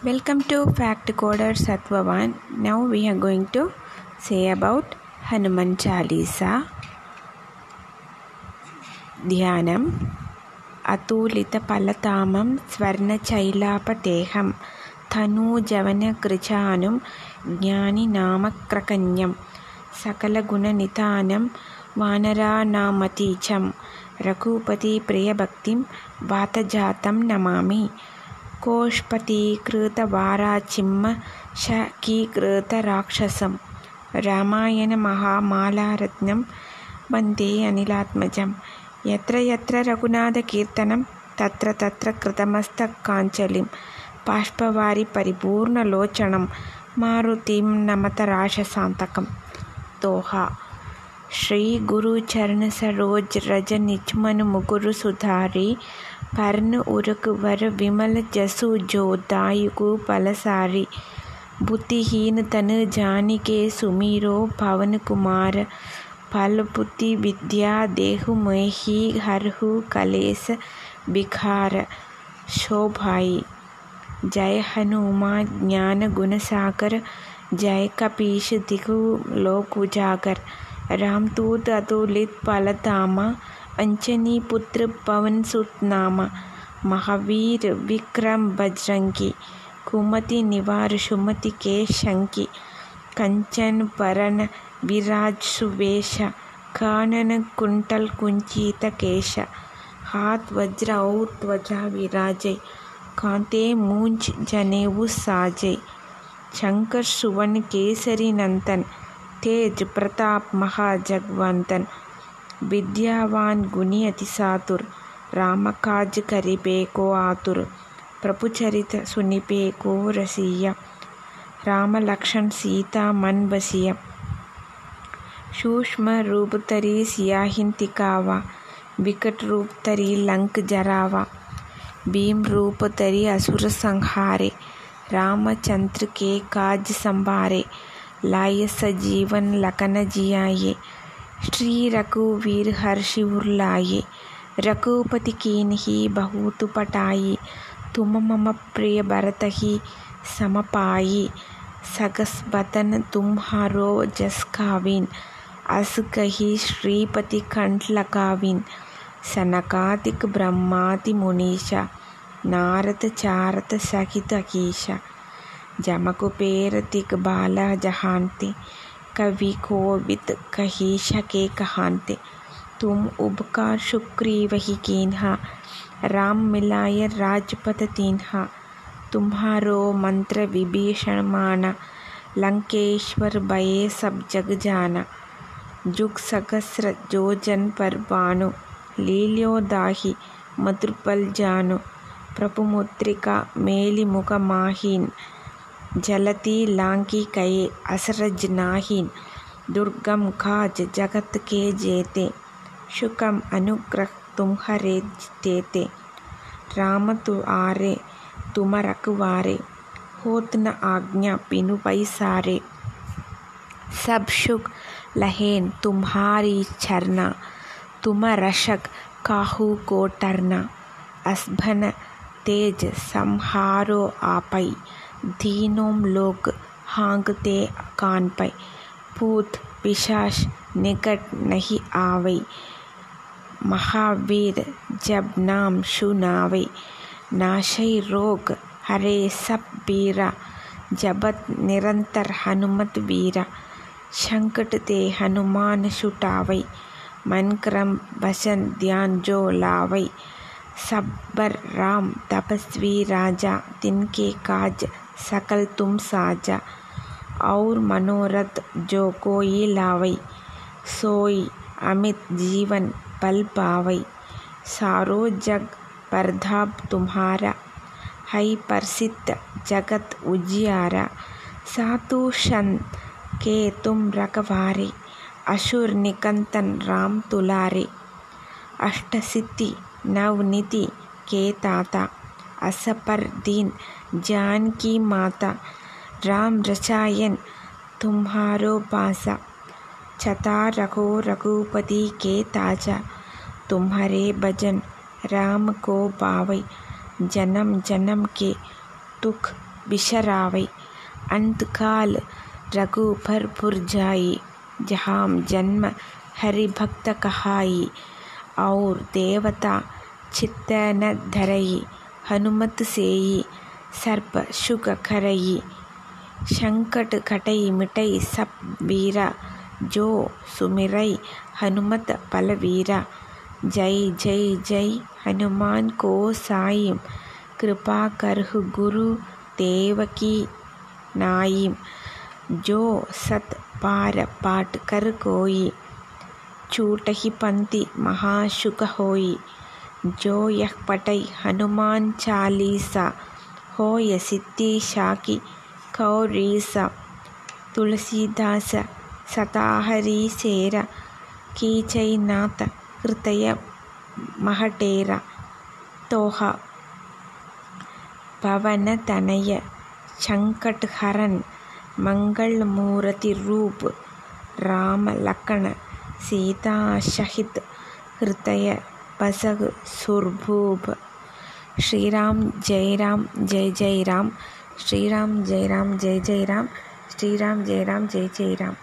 Welcome to Fact Coder Sattvavan. Now we are going to say about Hanuman Chalisa, Dhyanam, Atulita Palatamam, Swarna Chailapateham, Tanu Javana Krichanum, Jnani Namakrakanyam, Sakala Guna Nitanam, Vanara Namaticham, Rakupati Priyabhaktim, Vatajatam Namami. कोष्पतीकृतवाराचिम्म शकीकृतराक्षसं। रामायणमहामालारत्नं वन्दे अनिलात्मजं यत्र यत्र रघुनाथकीर्तनं तत्र तत्र कृतमस्तकाञ्जलिं बाष्पवारि परिपूर्णलोचनं मारुतिं नमत राक्षसान्तकं दोहा। श्रीगुरुचरणसरोज रज ಪರ್ನು ಉರುಕುವರು ವಿಮಲ ಜಸು ಜೋ ದಾಯುಗು ಫಲಸಾರಿ බුතිහීන තන ජානිකේ සුමීරෝ පවන කුමාර පල්පුති විද්‍යා දේහු මෙහි හරහු කලේස විඛාර ශෝභයි ජය හනුමා ඥාන ගුණ සාකර ජය කපීෂ දිගු ලෝක උජාකර රාම් තූත අතුලිත් පලතාමා अंजनी पुत्र पवन सुत नामा महावीर विक्रम बजरंगी कुमति निवार सुमति के शंकी कंचन परन विराज सुवेश कानन कुंटल कुंचित केश हाथ वज्र और ध्वजा विराजय कांते मूंज जनेऊ साजय शंकर सुवन केसरी नंदन तेज प्रताप महाजगवंतन अति सातुर। राम काज करिबेको आतुर। प्रभु चरित सुनिबेको रसिया। राम लक्षण सीता मन बसिया। सूक्ष्म रूप तरी सियाहिन तिकावा। विकट रूप तरी लंक जरावा। भीम रूप तरी असुर संहारे। रामचंद्र के काज संभारे। लाय सजीवन लखन जियाये। श्री रघुवीर हर्षि उर्लाये रघुपति कीन्ही बहुत पटाई तुम मम प्रिय भरत ही समपाई सगस बतन तुम्हारो जस काविन अस कही श्रीपति कंठ लगाविन सनकादिक ब्रह्मादि मुनीशा नारद चारद सहित अकीशा जमकुपेर दिग्बाल जहानते कवि कोविद कही के कहानते। तुम उपकार शुक्री वही कीन्हा, राम मिलाय राजपद तीन्हा। तुम्हारो मंत्र विभीषण माना, लंकेश्वर भये सब जग जाना। जुग सहस्र जोजन पर बानो, लील्यो दाही मधुरपल जानो। प्रभु मुद्रिका मेलि मुख माहीन जलती लांकी कये असरज नाहीन दुर्गम काज जगत के जेते। शुकम अनुग्रह तुम्हारे देते राम तु आरे तुम रखवारे होत न आज्ञा पिनु पैसारे। सब सुख लहेन तुम्हारी चरना। तुम रशक काहू को टरना। असभन तेज संहारो आपई दीनों लोग हांगते कान पे भूत पिशाच निकट नहीं आवई महावीर जब नाम सुनावे। नाशई रोग हरे सब बीरा। जबत निरंतर हनुमत वीरा। संकट ते हनुमान छुटावई मन क्रम भजन ध्यान जो लावई सब्बर राम तपस्वी राजा, तिनके काज सकल तुम साजा। और मनोरथ जो कोई लावई सोई अमित जीवन पल पावई सारो जग परधाप तुम्हारा है प्रसिद्ध जगत उजियारा। सातु संत के तुम रखवारे असुर निकंतन राम तुलारे। अष्टसिद्धि नवनिधि के ताता असपर दीन जानकी माता, राम रसायन, तुम्हारो पासा छता रखो रघुपति के ताज़ा, तुम्हारे भजन राम को पावई जन्म जन्म के दुख बिशरावै अंतकाल रघुपर पुरजाई जहाम जन्म हरि भक्त कहाई और देवता चित्तन धरई हनुमत सेई सर्प शुग करई संकट कटई मिटई सब वीरा जो सुमिरई हनुमत बलवीरा जय जय जय हनुमान को साईं कृपा करहु गुरु देव की नाईम जो सत पार पाठ कर कोई छूटही पंथी महाशुक होई जोय् पटै हनुमान् चालीसा होयसिद्धिशाखि खौरीस तुलसीदास सता कीचैनाथ कृतय महटेर तोह पवनतनय शङ्कट् हरन् मङ्गळमूरति रूप् हृदय बसग सुरभूप श्री राम जय राम जय जय राम। श्री राम जय राम जय जय राम। श्री राम जय राम जय जय राम